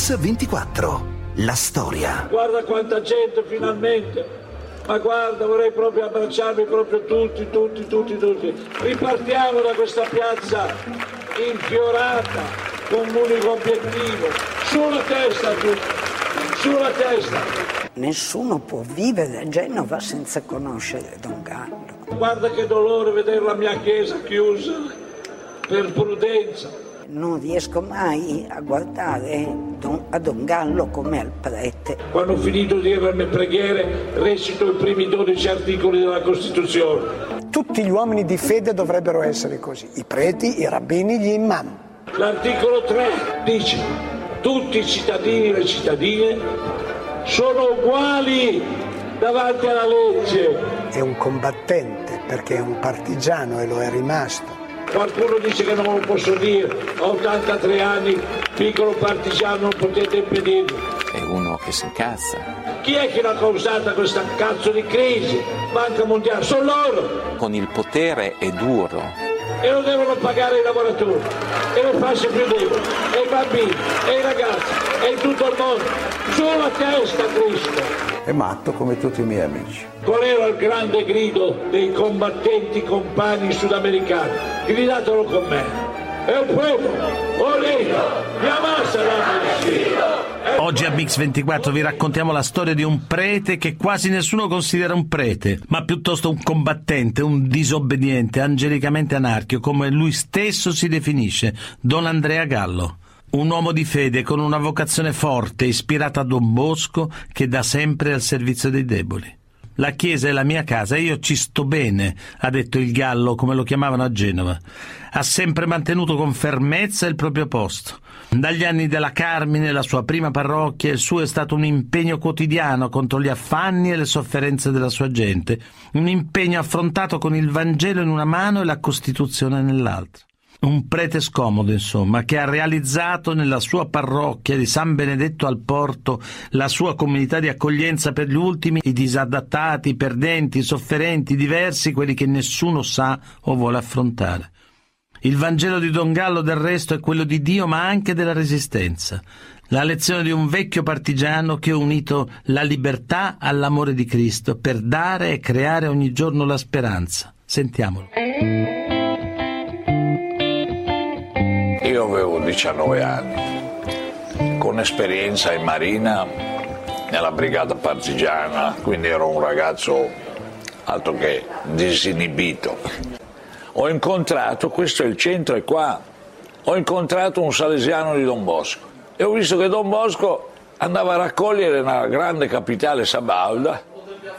Mix 24. La storia. Guarda quanta gente finalmente. Ma guarda, vorrei proprio abbracciarvi proprio tutti, tutti, tutti, tutti. Ripartiamo da questa piazza infiorata con un unico obiettivo. Sulla testa tutti, sulla testa. Nessuno può vivere a Genova senza conoscere Don Gallo. Guarda che dolore vedere la mia chiesa chiusa per prudenza non riesco mai a guardare don, a Don Gallo come al prete. Quando ho finito di dire le preghiere, recito i primi 12 articoli della Costituzione. Tutti gli uomini di fede dovrebbero essere così, i preti, i rabbini, gli imam. L'articolo 3 dice tutti i cittadini e le cittadine sono uguali davanti alla legge. È un combattente perché è un partigiano e lo è rimasto Qualcuno dice che non lo posso dire, ho 83 anni, piccolo partigiano, non potete impedirlo. È uno che si incazza. Chi è che l'ha causata questa cazzo di crisi? Banca mondiale, sono loro! Con il potere è duro. E lo devono pagare i lavoratori, e le fasce più deboli, e i bambini, e i ragazzi, e tutto il mondo. Sulla testa Cristo! È matto come tutti i miei amici. Qual era il grande grido dei combattenti compagni sudamericani? Gridatelo con me. È il pueblo, Olino, Yamasa la Oggi a Mix24 vi raccontiamo la storia di un prete che quasi nessuno considera un prete, ma piuttosto un combattente, un disobbediente, angelicamente anarchico, come lui stesso si definisce, Don Andrea Gallo. Un uomo di fede con una vocazione forte, ispirata a Don Bosco, che da sempre è al servizio dei deboli. La chiesa è la mia casa e io ci sto bene, ha detto il Gallo, come lo chiamavano a Genova. Ha sempre mantenuto con fermezza il proprio posto. Dagli anni della Carmine, la sua prima parrocchia, il suo è stato un impegno quotidiano contro gli affanni e le sofferenze della sua gente, un impegno affrontato con il Vangelo in una mano e la Costituzione nell'altra. Un prete scomodo, insomma, che ha realizzato nella sua parrocchia di San Benedetto al Porto la sua comunità di accoglienza per gli ultimi, i disadattati, i perdenti, i sofferenti, i diversi, quelli che nessuno sa o vuole affrontare. Il Vangelo di Don Gallo del resto è quello di Dio ma anche della resistenza. La lezione di un vecchio partigiano che ha unito la libertà all'amore di Cristo per dare e creare ogni giorno la speranza. Sentiamolo. Io avevo 19 anni, con esperienza in marina nella brigata partigiana, quindi ero un ragazzo altro che disinibito. Ho incontrato, questo è il centro, è qua, ho incontrato un salesiano di Don Bosco e ho visto che Don Bosco andava a raccogliere nella grande capitale Sabalda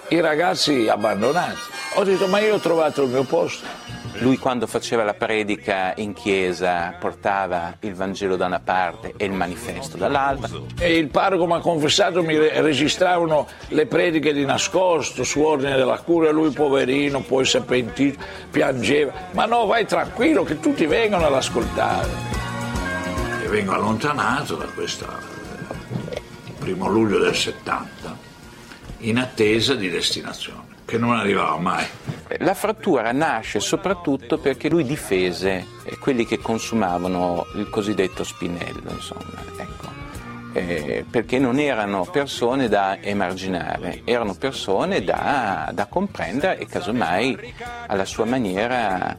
i ragazzi abbandonati. Ho detto ma io ho trovato il mio posto. Lui quando faceva la predica in chiesa portava il Vangelo da una parte e il manifesto dall'altra. E il parroco mi ha confessato, mi registravano le prediche di nascosto su ordine della cura, lui poverino, poi si è pentito, piangeva. Ma no, vai tranquillo che tutti vengono ad ascoltare. E vengo allontanato da questa primo luglio del 70 in attesa di destinazione che non arrivava mai. La frattura nasce soprattutto perché lui difese quelli che consumavano il cosiddetto spinello, insomma, ecco. Eh, perché non erano persone da emarginare, erano persone da, da, comprendere e casomai alla sua maniera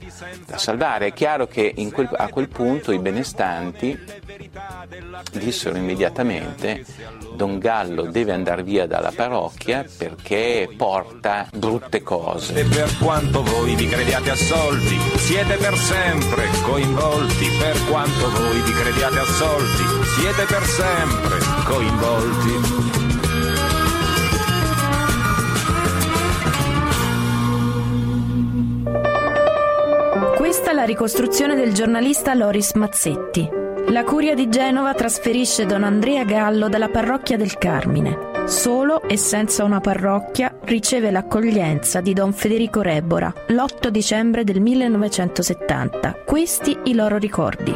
da salvare. È chiaro che quel, a quel punto i benestanti dissero immediatamente Don Gallo deve andare via dalla parrocchia perché porta brutte cose. E per quanto voi vi crediate assolti, siete per sempre coinvolti. Per quanto voi vi crediate assolti, siete per sempre coinvolti. Questa è la ricostruzione del giornalista Loris Mazzetti. La Curia di Genova trasferisce Don Andrea Gallo dalla parrocchia del Carmine. Solo e senza una parrocchia riceve l'accoglienza di Don Federico Rebora l'8 dicembre del 1970. Questi i loro ricordi.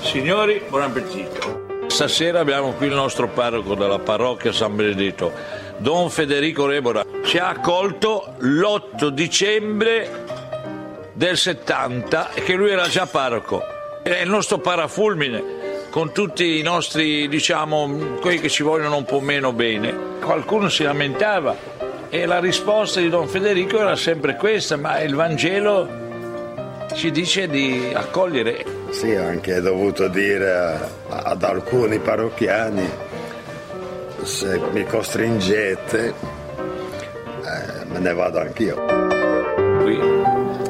Signori, buon appetito. Stasera abbiamo qui il nostro parroco della parrocchia San Benedetto, Don Federico Rebora. Ci ha accolto l'8 dicembre del 70 e che lui era già parroco. È il nostro parafulmine con tutti i nostri, diciamo, quelli che ci vogliono un po' meno bene. Qualcuno si lamentava e la risposta di Don Federico era sempre questa, ma il Vangelo ci dice di accogliere. Sì, ho anche dovuto dire ad alcuni parrocchiani, se mi costringete, eh, me ne vado anch'io. Qui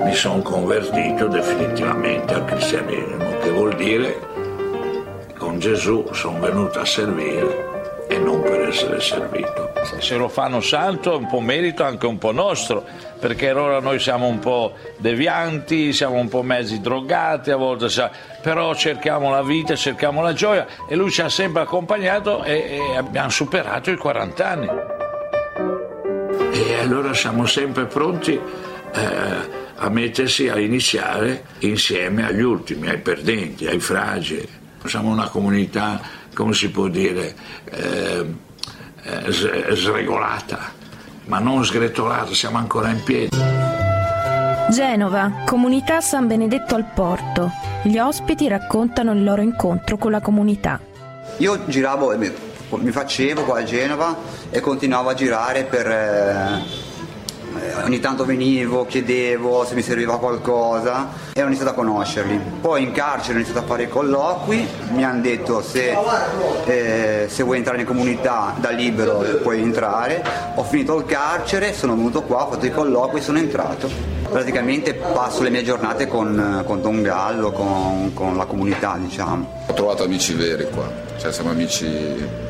mi sono convertito definitivamente al cristianesimo, che vuol dire con Gesù sono venuto a servire e non per essere servito. Se lo fanno santo è un po' merito anche un po' nostro, perché ora noi siamo un po' devianti, siamo un po' mezzi drogati, a volte però cerchiamo la vita, cerchiamo la gioia e lui ci ha sempre accompagnato e, e abbiamo superato i 40 anni. E allora siamo sempre pronti eh, a mettersi a iniziare insieme agli ultimi, ai perdenti, ai fragili. Siamo una comunità, come si può dire, eh, eh, sregolata, ma non sgretolata, siamo ancora in piedi. Genova, comunità San Benedetto al Porto. Gli ospiti raccontano il loro incontro con la comunità. Io giravo, mi facevo qua a Genova e continuavo a girare per... Eh, ogni tanto venivo, chiedevo se mi serviva qualcosa e ho iniziato a conoscerli. Poi in carcere ho iniziato a fare i colloqui, mi hanno detto se, eh, se vuoi entrare in comunità da libero puoi entrare, ho finito il carcere, sono venuto qua, ho fatto i colloqui, sono entrato. Praticamente passo le mie giornate con, con Don Gallo, con, con la comunità diciamo. Ho trovato amici veri qua, cioè siamo amici,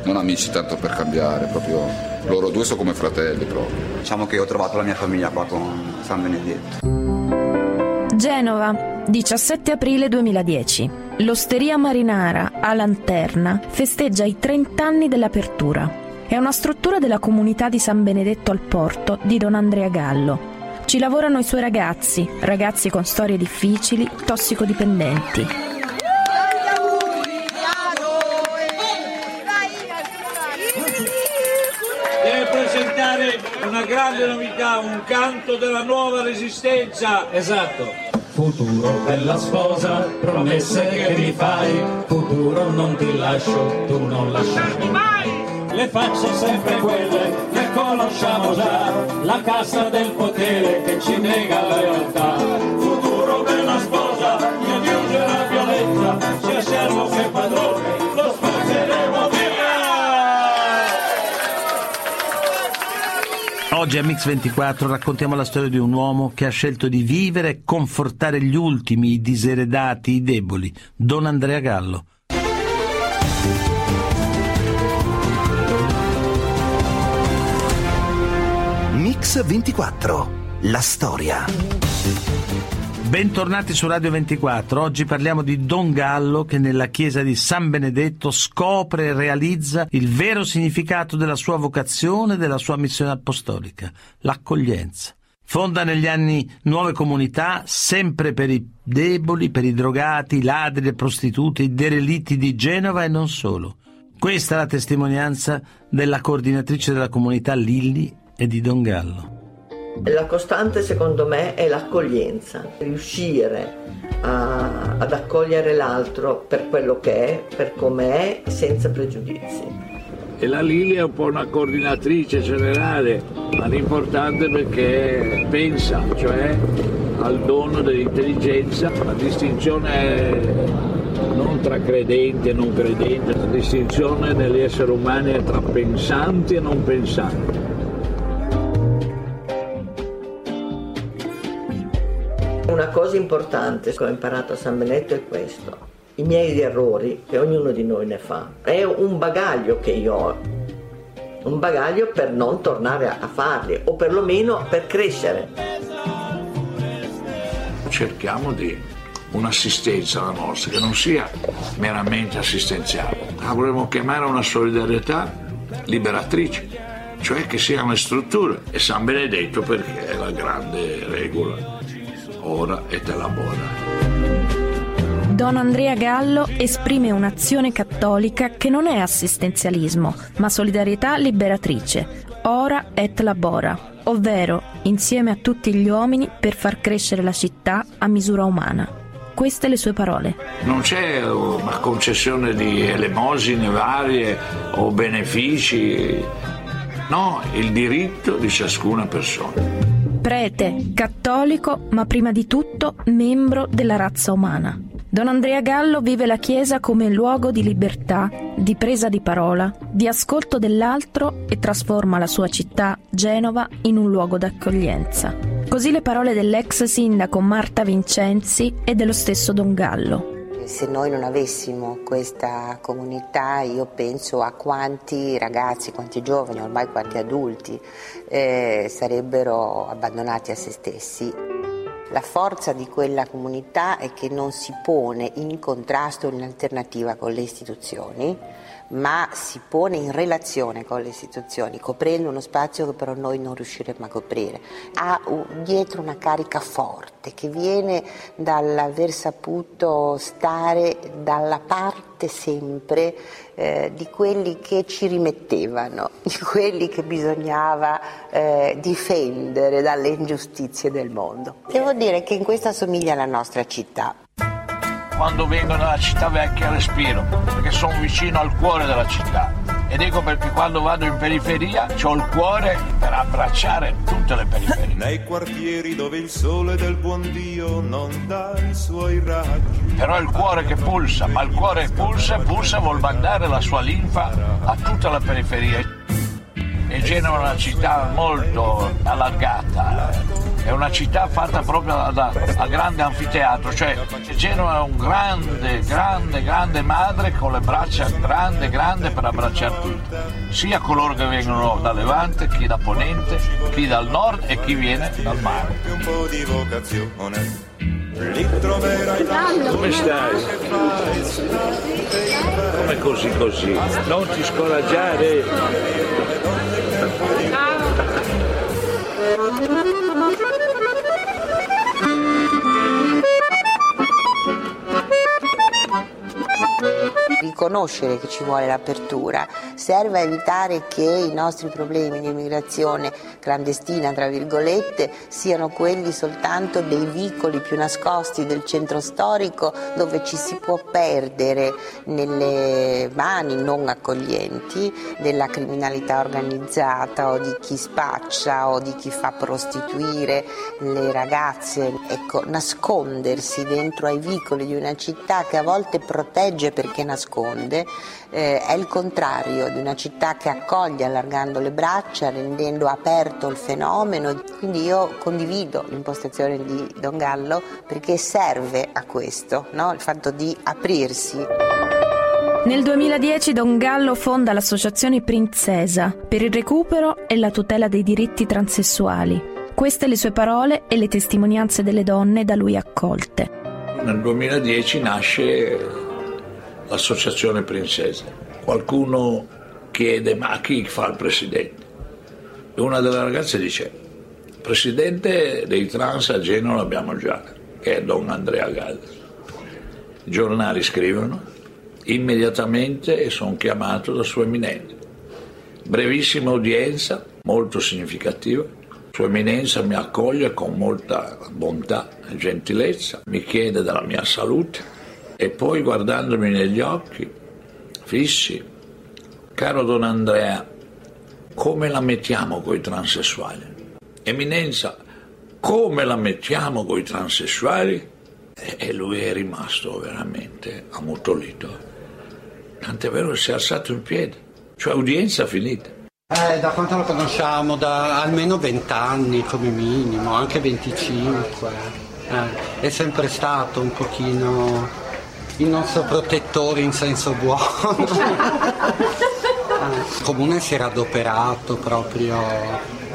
non amici tanto per cambiare, proprio loro due sono come fratelli proprio. Diciamo che ho trovato la mia famiglia qua con San Benedetto. Genova, 17 aprile 2010. L'Osteria Marinara a Lanterna festeggia i 30 anni dell'apertura. È una struttura della comunità di San Benedetto al Porto di Don Andrea Gallo. Ci lavorano i suoi ragazzi, ragazzi con storie difficili, tossicodipendenti. una grande novità, un canto della nuova resistenza. Esatto. Futuro bella sposa, promesse che mi fai, futuro non ti lascio, tu non lasciarmi mai. Le facce sempre quelle conosciamo già, la cassa del potere che ci nega la realtà. Futuro bella sposa, io giunge la violenza, sia servo che padrone, lo spazzeremo via. Oggi a Mix24 raccontiamo la storia di un uomo che ha scelto di vivere e confortare gli ultimi, i diseredati, i deboli, Don Andrea Gallo. Mix24, la storia. Bentornati su Radio 24. Oggi parliamo di Don Gallo che nella chiesa di San Benedetto scopre e realizza il vero significato della sua vocazione e della sua missione apostolica, l'accoglienza. Fonda negli anni nuove comunità sempre per i deboli, per i drogati, i ladri, le prostitute, i derelitti di Genova e non solo. Questa è la testimonianza della coordinatrice della comunità Lilli e di Don Gallo. La costante secondo me è l'accoglienza, riuscire a, ad accogliere l'altro per quello che è, per come è, senza pregiudizi. E la Lili è un po' una coordinatrice generale, ma l'importante perché pensa, cioè al dono dell'intelligenza, la distinzione è non tra credenti e non credenti, la distinzione negli esseri umani è tra pensanti e non pensanti. Una cosa importante che ho imparato a San Benedetto è questo. I miei errori, che ognuno di noi ne fa, è un bagaglio che io ho. Un bagaglio per non tornare a farli, o perlomeno per crescere. Cerchiamo di un'assistenza la nostra che non sia meramente assistenziale, la vorremmo chiamare una solidarietà liberatrice, cioè che siano le strutture e San Benedetto perché è la grande regola ora e te labora. Don Andrea Gallo esprime un'azione cattolica che non è assistenzialismo, ma solidarietà liberatrice, ora et labora, ovvero insieme a tutti gli uomini per far crescere la città a misura umana. queste le sue parole. Non c'è una concessione di elemosine varie o benefici, no, il diritto di ciascuna persona. Prete, cattolico, ma prima di tutto membro della razza umana. Don Andrea Gallo vive la Chiesa come luogo di libertà, di presa di parola, di ascolto dell'altro e trasforma la sua città, Genova, in un luogo d'accoglienza. Così le parole dell'ex sindaco Marta Vincenzi e dello stesso Don Gallo. Se noi non avessimo questa comunità, io penso a quanti ragazzi, quanti giovani, ormai quanti adulti eh, sarebbero abbandonati a se stessi. La forza di quella comunità è che non si pone in contrasto in alternativa con le istituzioni, ma si pone in relazione con le istituzioni, coprendo uno spazio che però noi non riusciremo a coprire. Ha dietro una carica forte che viene dall'aver saputo stare dalla parte sempre eh, di quelli che ci rimettevano, di quelli che bisognava eh, difendere dalle ingiustizie del mondo. Devo dire che in questo assomiglia alla nostra città quando vengo nella città vecchia respiro, perché sono vicino al cuore della città. Ed ecco perché quando vado in periferia ho il cuore per abbracciare tutte le periferie. Nei quartieri dove il sole del buon Dio non dà i suoi raggi. Però è il cuore che pulsa, ma il cuore pulsa, pulsa vuol mandare la sua linfa a tutta la periferia e Genova è una città molto allargata, è una città fatta proprio da, da grande anfiteatro, cioè Genova è un grande, grande, grande madre con le braccia grande, grande per abbracciare tutti, sia coloro che vengono da Levante, chi da Ponente, chi dal nord e chi viene dal mare. Come stai? Come così così? Non ti scoraggiare. Riconoscere che ci vuole l'apertura, serve a evitare che i nostri problemi di immigrazione clandestina, tra virgolette, siano quelli soltanto dei vicoli più nascosti del centro storico dove ci si può perdere nelle mani non accoglienti della criminalità organizzata o di chi spaccia o di chi fa prostituire le ragazze. Ecco, nascondersi dentro ai vicoli di una città che a volte protegge perché nasconde eh, è il contrario di una città che accoglie allargando le braccia, rendendo aperto il fenomeno. Quindi io condivido l'impostazione di Don Gallo perché serve a questo, no? il fatto di aprirsi. Nel 2010 Don Gallo fonda l'associazione Princesa per il recupero e la tutela dei diritti transessuali. Queste le sue parole e le testimonianze delle donne da lui accolte. Nel 2010 nasce l'associazione Princesa. Qualcuno chiede ma chi fa il presidente? E una delle ragazze dice presidente dei trans a Genova l'abbiamo già, che è Don Andrea Gallo. I giornali scrivono, immediatamente sono chiamato da Sua Eminenza. Brevissima udienza, molto significativa. Sua Eminenza mi accoglie con molta bontà e gentilezza, mi chiede della mia salute e poi guardandomi negli occhi, fissi, caro Don Andrea, come la mettiamo coi transessuali? Eminenza, come la mettiamo coi transessuali? E lui è rimasto veramente ammutolito. Tant'è vero che si è alzato in piedi, cioè udienza finita. Eh, da quanto lo conosciamo? Da almeno 20 anni come minimo, anche 25. Eh, è sempre stato un pochino il nostro protettore in senso buono. Il comune si era adoperato proprio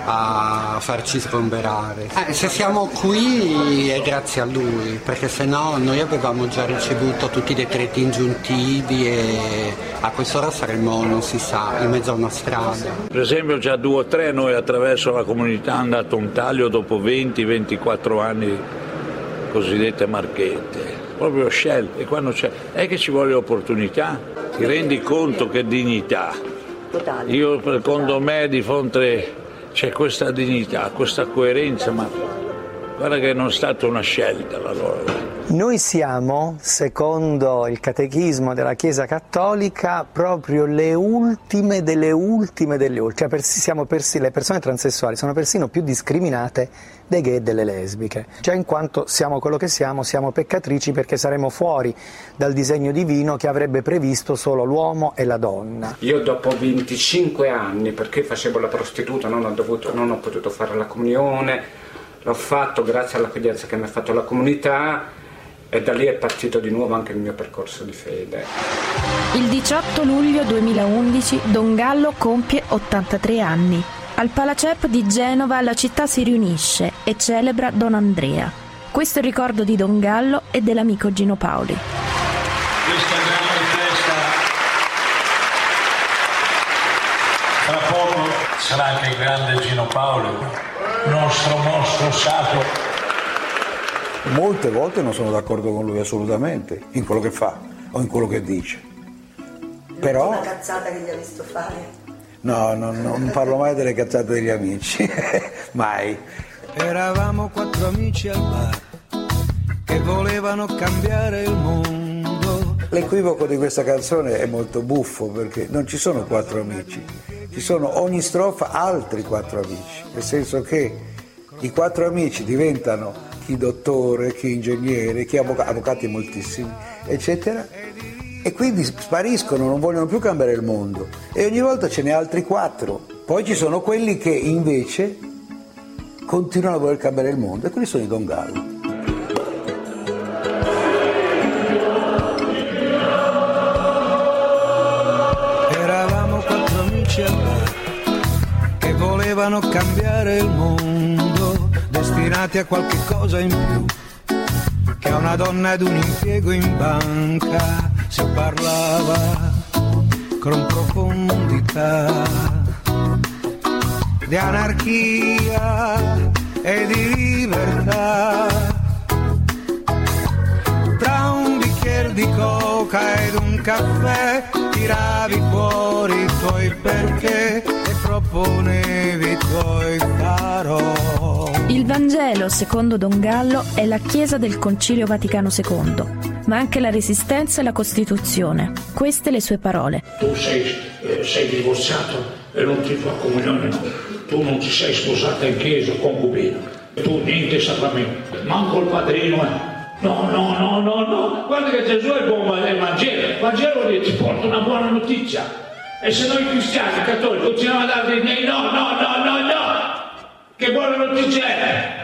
a farci sgomberare. Eh, se siamo qui è grazie a lui, perché se no noi avevamo già ricevuto tutti i decreti ingiuntivi e a quest'ora saremmo, non si sa, in mezzo a una strada. Per esempio già due o tre noi attraverso la comunità hanno dato un taglio dopo 20-24 anni cosiddette marchette proprio scelte. E quando c'è, è che ci vuole opportunità, ti rendi conto che dignità. Io secondo me di fronte c'è questa dignità, questa coerenza, ma Guarda che non è stata una scelta la loro. Noi siamo, secondo il catechismo della Chiesa Cattolica, proprio le ultime delle ultime delle ultime, cioè siamo persi, le persone transessuali sono persino più discriminate dei gay e delle lesbiche, cioè in quanto siamo quello che siamo, siamo peccatrici perché saremo fuori dal disegno divino che avrebbe previsto solo l'uomo e la donna. Io dopo 25 anni, perché facevo la prostituta, non ho, dovuto, non ho potuto fare la comunione, l'ho fatto grazie all'accoglienza che mi ha fatto la comunità e da lì è partito di nuovo anche il mio percorso di fede. Il 18 luglio 2011 Don Gallo compie 83 anni. Al Palacep di Genova la città si riunisce e celebra Don Andrea. Questo è il ricordo di Don Gallo e dell'amico Gino Paoli. Questa grande festa tra poco sarà anche il grande Gino Paolo, nostro mostro sacro. Molte volte non sono d'accordo con lui assolutamente, in quello che fa o in quello che dice. Però... Una cazzata che gli ha visto fare. No, no, no, non parlo mai delle cazzate degli amici, mai. Eravamo quattro amici al bar che volevano cambiare il mondo. L'equivoco di questa canzone è molto buffo perché non ci sono quattro amici, ci sono ogni strofa altri quattro amici, nel senso che i quattro amici diventano chi dottore, chi ingegnere, chi avvocato, avvocati moltissimi, eccetera, e quindi spariscono, non vogliono più cambiare il mondo. E ogni volta ce n'è altri quattro. Poi ci sono quelli che invece continuano a voler cambiare il mondo, e quelli sono i Don Gallo. Bar che volevano cambiare il mondo, destinati a qualche cosa in più, che a una donna ed un impiego in banca si parlava con profondità di anarchia e di libertà. Tra un bicchiere di coca ed un caffè tiravi fuori i tuoi perché e proponevi i tuoi farò. Il Vangelo, secondo Don Gallo, è la Chiesa del Concilio Vaticano II, ma anche la Resistenza e la Costituzione. Queste le sue parole. Tu sei, eh, sei divorziato e non ti fa comunione, no. Tu non ti sei sposata in chiesa, concubino. Tu niente sacramento, manco il padrino. eh. No, no, no, no, no. Guarda che Gesù è il buon è il Vangelo. Il Vangelo vuol dire, ti porta una buona notizia. E se noi cristiani, cattolici, continuiamo a darvi dei no, no, no, no, no. Che buona notizia è?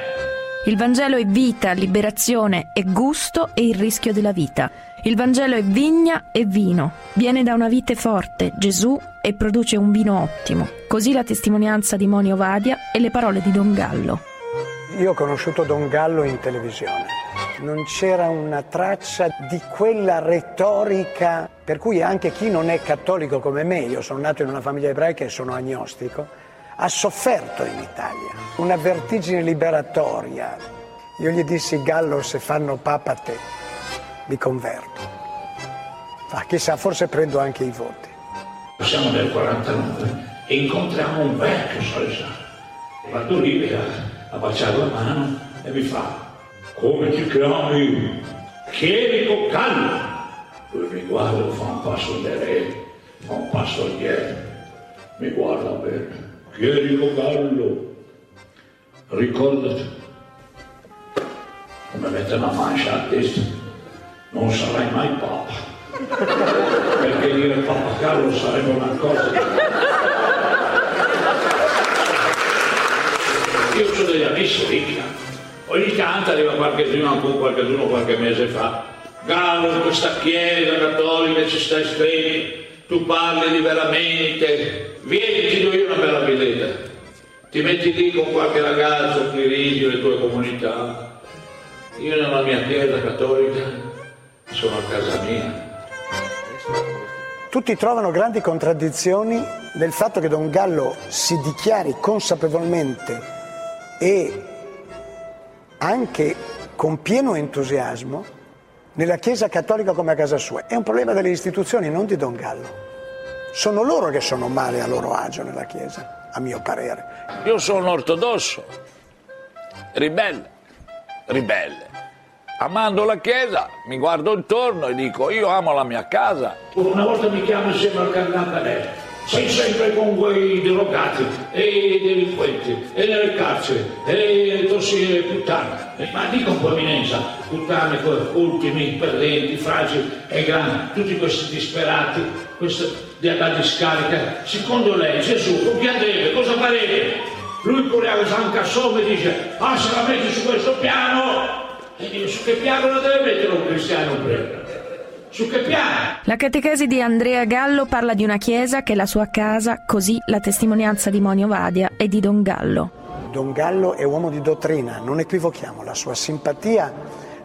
Il Vangelo è vita, liberazione, è gusto e il rischio della vita. Il Vangelo è vigna e vino. Viene da una vite forte, Gesù, e produce un vino ottimo. Così la testimonianza di Monio Vadia e le parole di Don Gallo. Io ho conosciuto Don Gallo in televisione. Non c'era una traccia di quella retorica per cui anche chi non è cattolico come me, io sono nato in una famiglia ebraica e sono agnostico, ha sofferto in Italia. Una vertigine liberatoria. Io gli dissi, Gallo, se fanno papa te, mi converto. Ma chissà, forse prendo anche i voti. Siamo nel 49 e incontriamo un vecchio salesiano. Vado lì a, a baciare la mano e mi fa, come ti chiami? Chierico Gallo. Lui mi guarda, fa un passo indietro, fa un passo indietro, mi guarda bene. Chierico Gallo, ricordati, come mette una mancia a destra, non sarai mai papa. Perché dire Papa Carlo sarebbe una cosa. Io ho degli amici ricchi, ogni tanto arriva qualcheduno, anche qualcheduno qualche mese fa. Gallo, in questa chiesa cattolica ci stai svegli, tu parli liberamente, vieni, ti do io una bella billetta. Ti metti lì con qualche ragazzo, ti ridi le tue comunità. Io nella mia chiesa cattolica sono a casa mia. Tutti trovano grandi contraddizioni nel fatto che Don Gallo si dichiari consapevolmente e anche con pieno entusiasmo nella Chiesa cattolica come a casa sua. È un problema delle istituzioni, non di Don Gallo. Sono loro che sono male a loro agio nella Chiesa, a mio parere. Io sono ortodosso, ribelle, ribelle. Amando la Chiesa, mi guardo intorno e dico io amo la mia casa. Una volta mi chiamo insieme al Carnantanello. Sei sempre con quei drogati e i delinquenti e nelle carceri e tossi e puttane. Ma dico un po' eminenza, puttane, ultimi, perdenti, fragili e grandi, tutti questi disperati, questi da discarica. Secondo lei Gesù con chi andrebbe? Cosa farebbe? Lui correva San Cassone e dice, ah se la metti su questo piano, e dico, su che piano la deve mettere un cristiano prima? Su che piano? La catechesi di Andrea Gallo parla di una chiesa che è la sua casa, così la testimonianza di Monio Vadia e di Don Gallo. Don Gallo è uomo di dottrina, non equivochiamo, la sua simpatia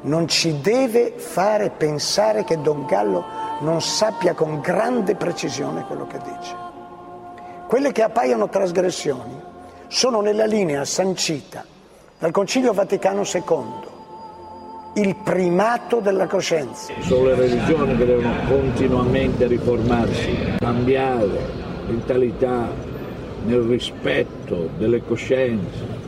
non ci deve fare pensare che Don Gallo non sappia con grande precisione quello che dice. Quelle che appaiono trasgressioni sono nella linea sancita dal Concilio Vaticano II il primato della coscienza. Sono le religioni che devono continuamente riformarsi, cambiare mentalità nel rispetto delle coscienze.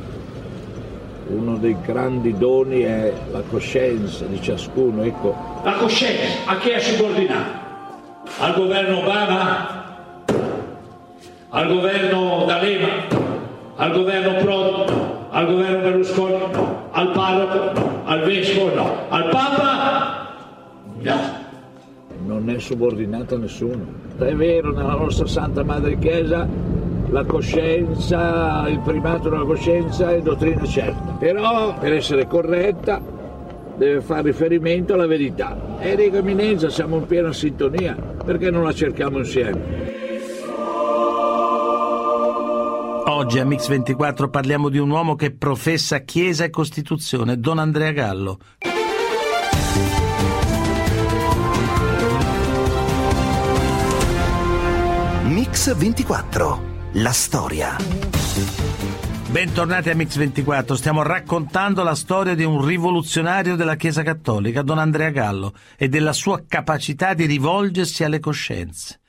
Uno dei grandi doni è la coscienza di ciascuno. Ecco. La coscienza a chi è subordinata? Al governo Obama? Al governo D'Alema? Al governo Prodi? Al governo Berlusconi? Al parroco? Al vescovo no, al Papa no. Non è subordinato a nessuno. È vero, nella nostra Santa Madre Chiesa la coscienza, il primato della coscienza è dottrina certa, però per essere corretta deve fare riferimento alla verità. E dico eminenza, siamo in piena sintonia, perché non la cerchiamo insieme? Oggi a Mix24 parliamo di un uomo che professa Chiesa e Costituzione, Don Andrea Gallo. Mix24, la storia. Bentornati a Mix24, stiamo raccontando la storia di un rivoluzionario della Chiesa Cattolica, Don Andrea Gallo, e della sua capacità di rivolgersi alle coscienze.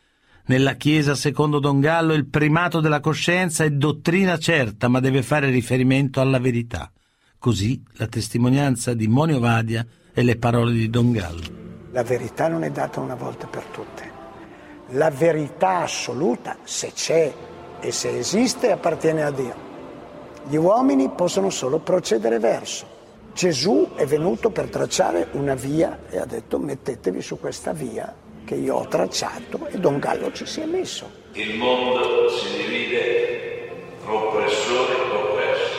Nella Chiesa, secondo Don Gallo, il primato della coscienza è dottrina certa, ma deve fare riferimento alla verità. Così la testimonianza di Monio Vadia e le parole di Don Gallo. La verità non è data una volta per tutte. La verità assoluta, se c'è e se esiste, appartiene a Dio. Gli uomini possono solo procedere verso. Gesù è venuto per tracciare una via e ha detto mettetevi su questa via che io ho tracciato e Don Gallo ci si è messo. Il mondo si divide tra oppressore e oppresso.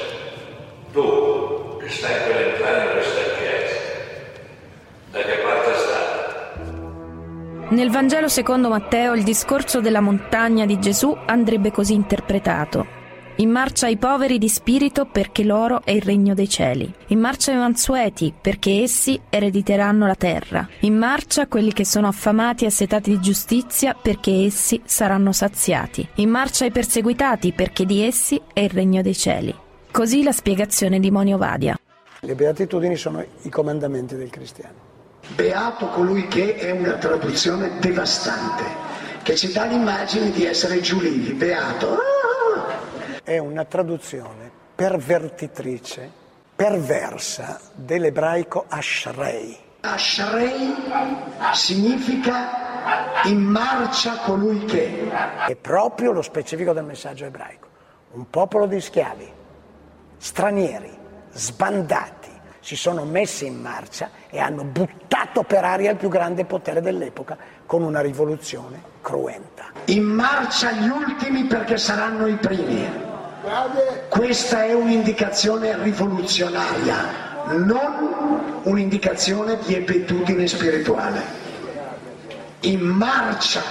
Tu, che stai per entrare in questa chiesa, da che parte stai? Nel Vangelo secondo Matteo il discorso della montagna di Gesù andrebbe così interpretato. In marcia i poveri di spirito perché loro è il regno dei cieli. In marcia i mansueti perché essi erediteranno la terra. In marcia quelli che sono affamati e assetati di giustizia perché essi saranno saziati. In marcia i perseguitati perché di essi è il regno dei cieli. Così la spiegazione di Monio Vadia. Le beatitudini sono i comandamenti del cristiano. Beato colui che è una traduzione devastante, che ci dà l'immagine di essere giulivi, beato è una traduzione pervertitrice, perversa dell'ebraico Ashrei. Ashrei significa in marcia colui che. È proprio lo specifico del messaggio ebraico. Un popolo di schiavi, stranieri, sbandati, si sono messi in marcia e hanno buttato per aria il più grande potere dell'epoca con una rivoluzione cruenta. In marcia gli ultimi perché saranno i primi. Questa è un'indicazione rivoluzionaria, non un'indicazione di ebetudine spirituale. In marcia,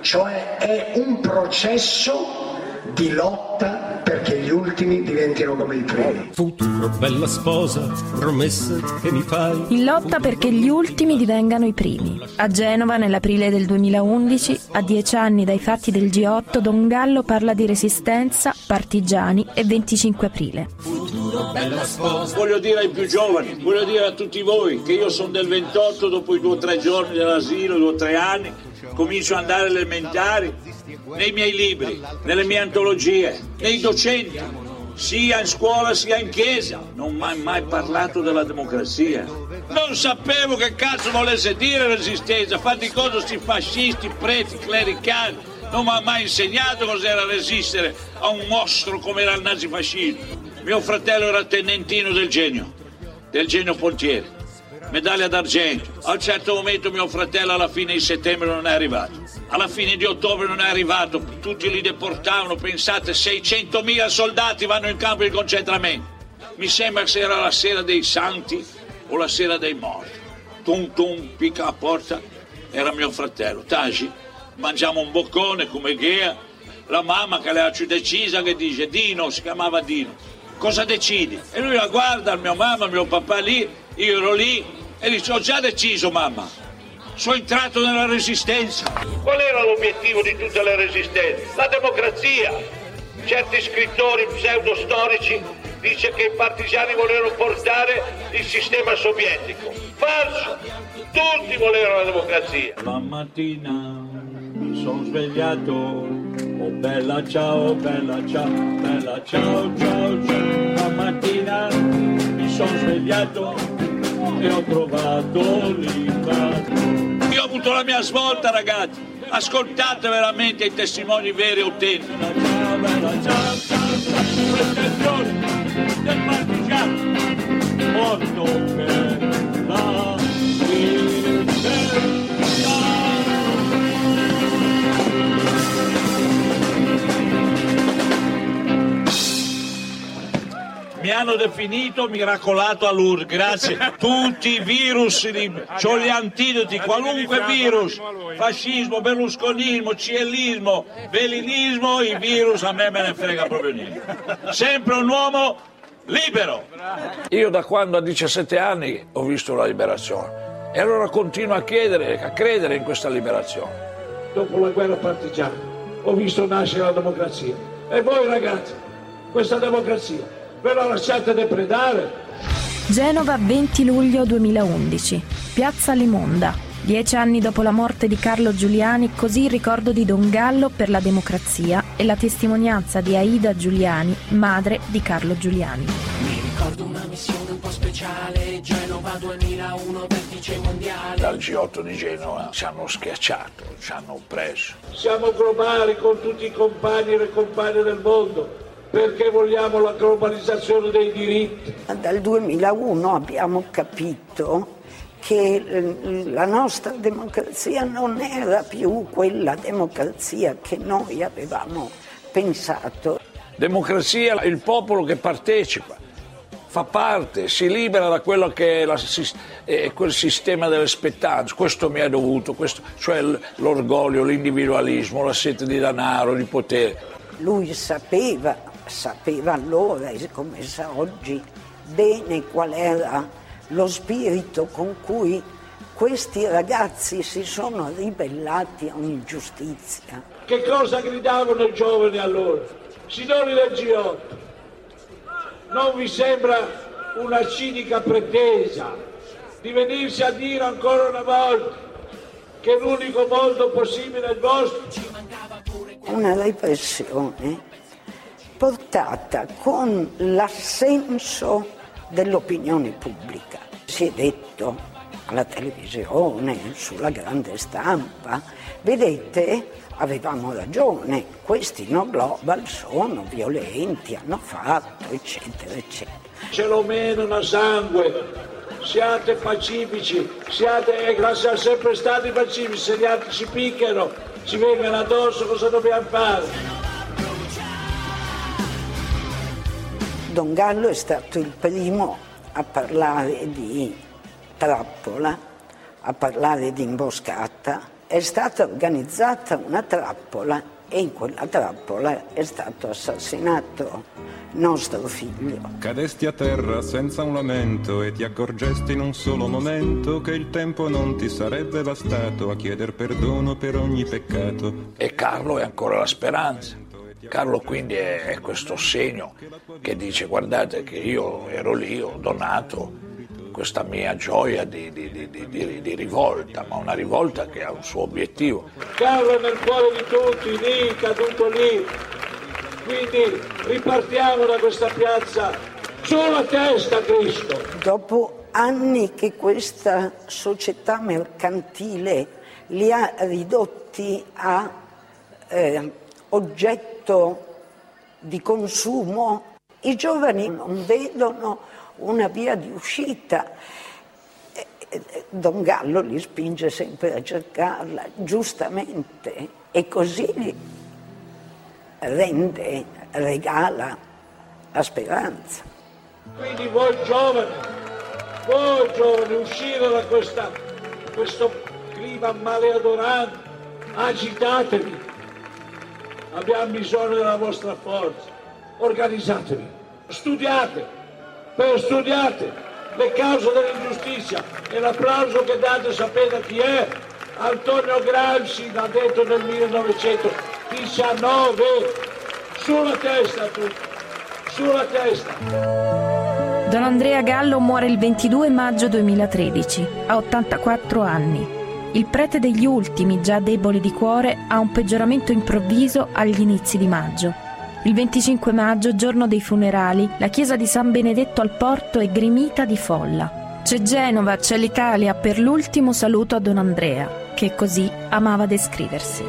cioè è un processo di lotta perché gli ultimi diventino come i primi. Futuro, bella sposa, promesse che mi fai. In lotta perché gli ultimi divengano i primi. A Genova, nell'aprile del 2011, a dieci anni dai fatti del G8, Don Gallo parla di resistenza, partigiani e 25 aprile. Futuro, bella sposa. Voglio dire ai più giovani, voglio dire a tutti voi che io sono del 28, dopo i due o tre giorni dell'asilo, due o tre anni, comincio ad andare alle elementari nei miei libri, nelle mie antologie, nei docenti, sia in scuola sia in chiesa. Non mi ha mai parlato della democrazia. Non sapevo che cazzo volesse dire resistenza, fatti cosa sti fascisti, preti, clericali. Non mi ha mai insegnato cos'era resistere a un mostro come era il nazifascismo. Mio fratello era tenentino del genio, del genio Pontieri, medaglia d'argento. A un certo momento mio fratello alla fine di settembre non è arrivato. Alla fine di ottobre non è arrivato, tutti li deportavano, pensate 600.000 soldati vanno in campo di concentramento. Mi sembra che era la sera dei santi o la sera dei morti. Tum tum, picca la porta, era mio fratello. Tagi, mangiamo un boccone come Ghea. La mamma che l'ha decisa che dice Dino, si chiamava Dino. Cosa decidi? E lui la guarda, mia mamma, mio papà lì, io ero lì e dice ho già deciso mamma, sono entrato nella resistenza. Qual era l'obiettivo di tutte le resistenze? La democrazia. Certi scrittori pseudostorici dice che i partigiani volevano portare il sistema sovietico. Falso! Tutti volevano la democrazia. La mattina mi sono svegliato, oh bella ciao, bella ciao, bella ciao, ciao, ciao. La mattina mi sono svegliato e ho trovato l'impatto. Io ho avuto la mia svolta ragazzi, ascoltate veramente i testimoni veri e autentici. Ciao, Mi hanno definito miracolato a Lourdes, grazie. Tutti i virus, ho gli antidoti, qualunque virus, fascismo, berlusconismo, ciellismo, velinismo, i virus a me me ne frega proprio niente. Sempre un uomo libero. Io da quando ho 17 anni ho visto la liberazione e allora continuo a chiedere, a credere in questa liberazione. Dopo la guerra partigiana ho visto nascere la democrazia. E voi ragazzi, questa democrazia ve la lasciate depredare? Genova 20 luglio 2011, Piazza Limonda. Dieci anni dopo la morte di Carlo Giuliani, così il ricordo di Don Gallo per la democrazia e la testimonianza di Aida Giuliani, madre di Carlo Giuliani. Mi ricordo una missione un po' speciale, Genova 2001, vertice mondiale. Dal G8 di Genova ci hanno schiacciato, ci hanno preso. Siamo globali con tutti i compagni e le compagne del mondo perché vogliamo la globalizzazione dei diritti. Dal 2001 abbiamo capito che eh, la nostra democrazia non era più quella democrazia che noi avevamo pensato. Democrazia è il popolo che partecipa, fa parte, si libera da quello che è, la, è quel sistema delle spettanze. Questo mi è dovuto, questo, cioè l'orgoglio, l'individualismo, la sete di denaro, di potere. Lui sapeva sapeva allora, e come sa oggi, bene qual era lo spirito con cui questi ragazzi si sono ribellati a un'ingiustizia. Che cosa gridavano i giovani allora? Signori del G8, non vi sembra una cinica pretesa di venirsi a dire ancora una volta che l'unico mondo possibile è il vostro? Una repressione portata con l'assenso dell'opinione pubblica. Si è detto alla televisione, sulla grande stampa, vedete, avevamo ragione, questi no global sono violenti, hanno fatto, eccetera, eccetera. Ce lo menano a sangue, siate pacifici, siate, e siamo sempre stati pacifici, se gli altri ci picchiano, ci vengono addosso, cosa dobbiamo fare? Don Gallo è stato il primo a parlare di trappola, a parlare di imboscata. È stata organizzata una trappola e in quella trappola è stato assassinato nostro figlio. Cadesti a terra senza un lamento e ti accorgesti in un solo momento che il tempo non ti sarebbe bastato a chieder perdono per ogni peccato. E Carlo è ancora la speranza. Carlo quindi è questo segno che dice guardate che io ero lì, ho donato questa mia gioia di, di, di, di, rivolta, ma una rivolta che ha un suo obiettivo. Carlo è nel cuore di tutti, lì, caduto lì, Quindi ripartiamo da questa piazza sulla testa Cristo. Dopo anni che questa società mercantile li ha ridotti a eh, oggetto di consumo, i giovani non vedono una via di uscita. Don Gallo li spinge sempre a cercarla, giustamente, e così rende, regala la speranza. Quindi voi giovani, voi giovani, uscire da questa, questo clima maleodorante, agitatevi, abbiamo bisogno della vostra forza, organizzatevi, studiate, per studiate le cause dell'ingiustizia e l'applauso che date sapete chi è? Antonio Gramsci l'ha detto nel 1919, sulla testa tutti, sulla testa. Don Andrea Gallo muore il 22 maggio 2013, a 84 anni. Il prete degli ultimi, già deboli di cuore, ha un peggioramento improvviso agli inizi di maggio. Il 25 maggio, giorno dei funerali, la chiesa di San Benedetto al Porto è gremita di folla. C'è Genova, c'è l'Italia per l'ultimo saluto a Don Andrea, che così amava descriversi.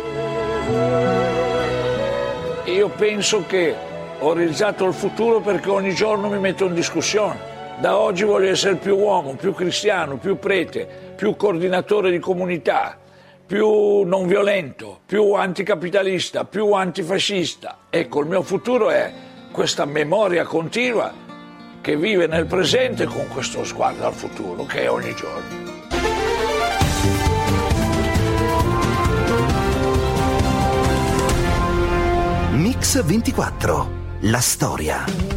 Io penso che ho realizzato il futuro perché ogni giorno mi metto in discussione. Da oggi voglio essere più uomo, più cristiano, più prete, più coordinatore di comunità, più non violento, più anticapitalista, più antifascista. Ecco, il mio futuro è questa memoria continua che vive nel presente con questo sguardo al futuro che è ogni giorno. Mix 24. La storia.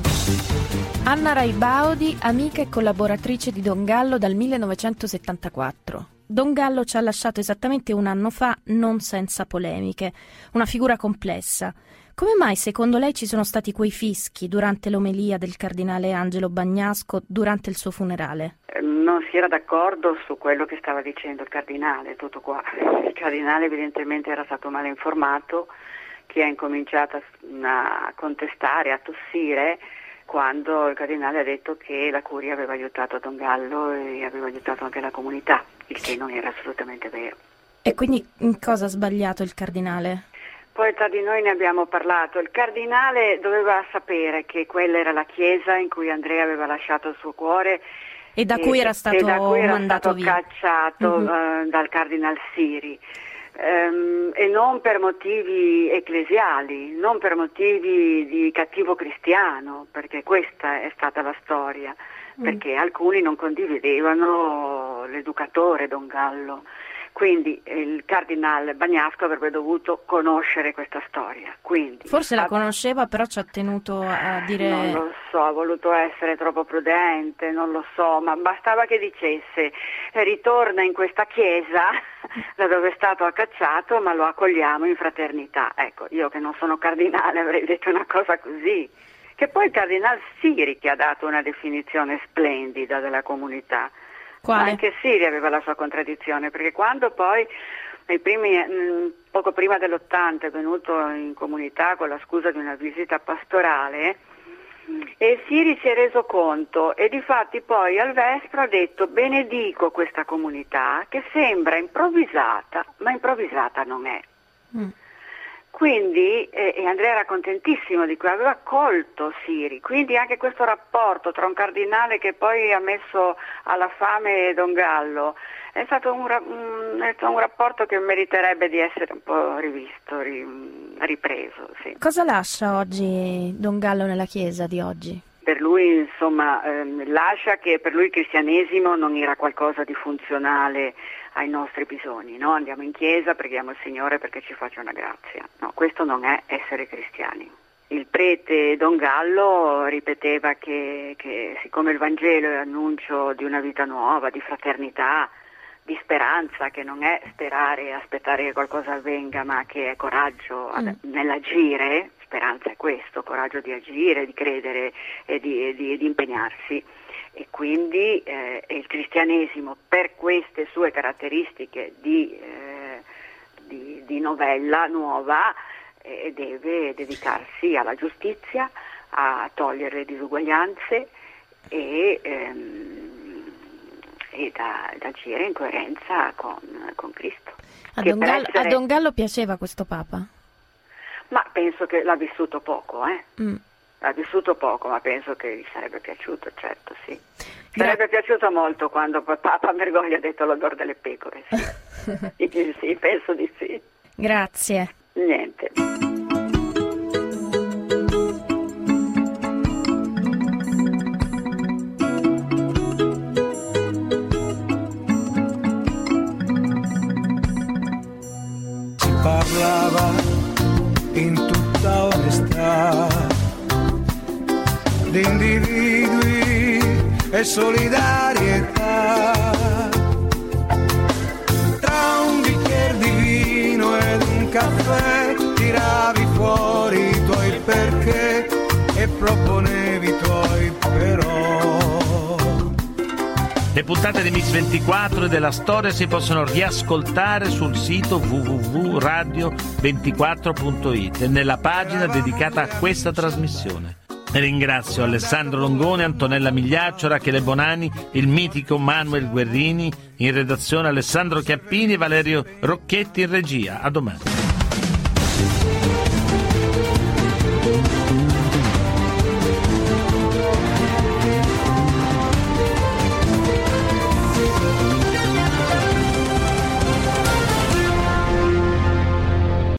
Anna Raibaudi, amica e collaboratrice di Don Gallo dal 1974. Don Gallo ci ha lasciato esattamente un anno fa, non senza polemiche. Una figura complessa. Come mai secondo lei ci sono stati quei fischi durante l'omelia del cardinale Angelo Bagnasco durante il suo funerale? Non si era d'accordo su quello che stava dicendo il cardinale, tutto qua. Il cardinale evidentemente era stato male informato, che ha incominciato a contestare, a tossire quando il cardinale ha detto che la curia aveva aiutato Don Gallo e aveva aiutato anche la comunità, il che non era assolutamente vero. E quindi in cosa ha sbagliato il cardinale? Poi tra di noi ne abbiamo parlato. Il cardinale doveva sapere che quella era la chiesa in cui Andrea aveva lasciato il suo cuore e da cui era stato, cui era stato cacciato Mhm. uh, dal cardinal Siri. Ehm, e non per motivi ecclesiali, non per motivi di cattivo cristiano, perché questa è stata la storia, perché alcuni non condividevano l'educatore Don Gallo. Quindi il cardinale Bagnasco avrebbe dovuto conoscere questa storia. Quindi, Forse la conosceva, però ci ha tenuto a dire... non lo so, ha voluto essere troppo prudente, non lo so, ma bastava che dicesse eh, ritorna in questa chiesa da dove è stato accacciato, ma lo accogliamo in fraternità. Ecco, io che non sono cardinale avrei detto una cosa così. Che poi il cardinale Siri che ha dato una definizione splendida della comunità. Quale? Anche Siri aveva la sua contraddizione, perché quando poi nei primi, mh, poco prima dell'80 è venuto in comunità con la scusa di una visita pastorale e Siri si è reso conto e difatti poi al Vespro ha detto benedico questa comunità che sembra improvvisata, ma improvvisata non è. Quindi, eh, e Andrea era contentissimo di quello, aveva colto Siri, quindi anche questo rapporto tra un cardinale che poi ha messo alla fame Don Gallo è stato un, un- è stato un rapporto che meriterebbe di essere un po' rivisto, ri- ripreso. Sì. Cosa lascia oggi Don Gallo nella chiesa di oggi? Per lui, insomma, ehm, lascia che per lui il cristianesimo non era qualcosa di funzionale ai nostri bisogni, no? Andiamo in chiesa, preghiamo il Signore perché ci faccia una grazia. No, questo non è essere cristiani. Il prete Don Gallo ripeteva che, che siccome il Vangelo è annuncio di una vita nuova, di fraternità, di speranza, che non è sperare e aspettare che qualcosa avvenga, ma che è coraggio ad- nell'agire, speranza è questo, coraggio di agire, di credere e di, e di- e di impegnarsi. E quindi eh, il cristianesimo, per queste sue caratteristiche di, eh, di- di novella nuova, e deve dedicarsi alla giustizia, a togliere le disuguaglianze e, ehm, e da, da agire in coerenza con, con Cristo. A Don, Gallo, a essere- Don Gallo piaceva questo Papa? Ma penso che l'ha vissuto poco, eh? Mm. L'ha vissuto poco, ma penso che gli sarebbe piaciuto, certo, sì. Sarebbe piaciuto molto quando Papa Bergoglio ha detto l'odore delle pecore. Sì, sì, penso di sì. Grazie. Niente. E solidarietà. Tra un bicchiere di vino ed un caffè tiravi fuori i tuoi perché e proponevi i tuoi però. Le puntate di Mix 24 e della storia si possono riascoltare sul sito www.radio24.it e nella pagina dedicata a questa trasmissione. Ringrazio Alessandro Longone, Antonella Migliaccio, Rachele Bonani, il mitico Manuel Guerrini, in redazione Alessandro Chiappini e Valerio Rocchetti in regia. A domani.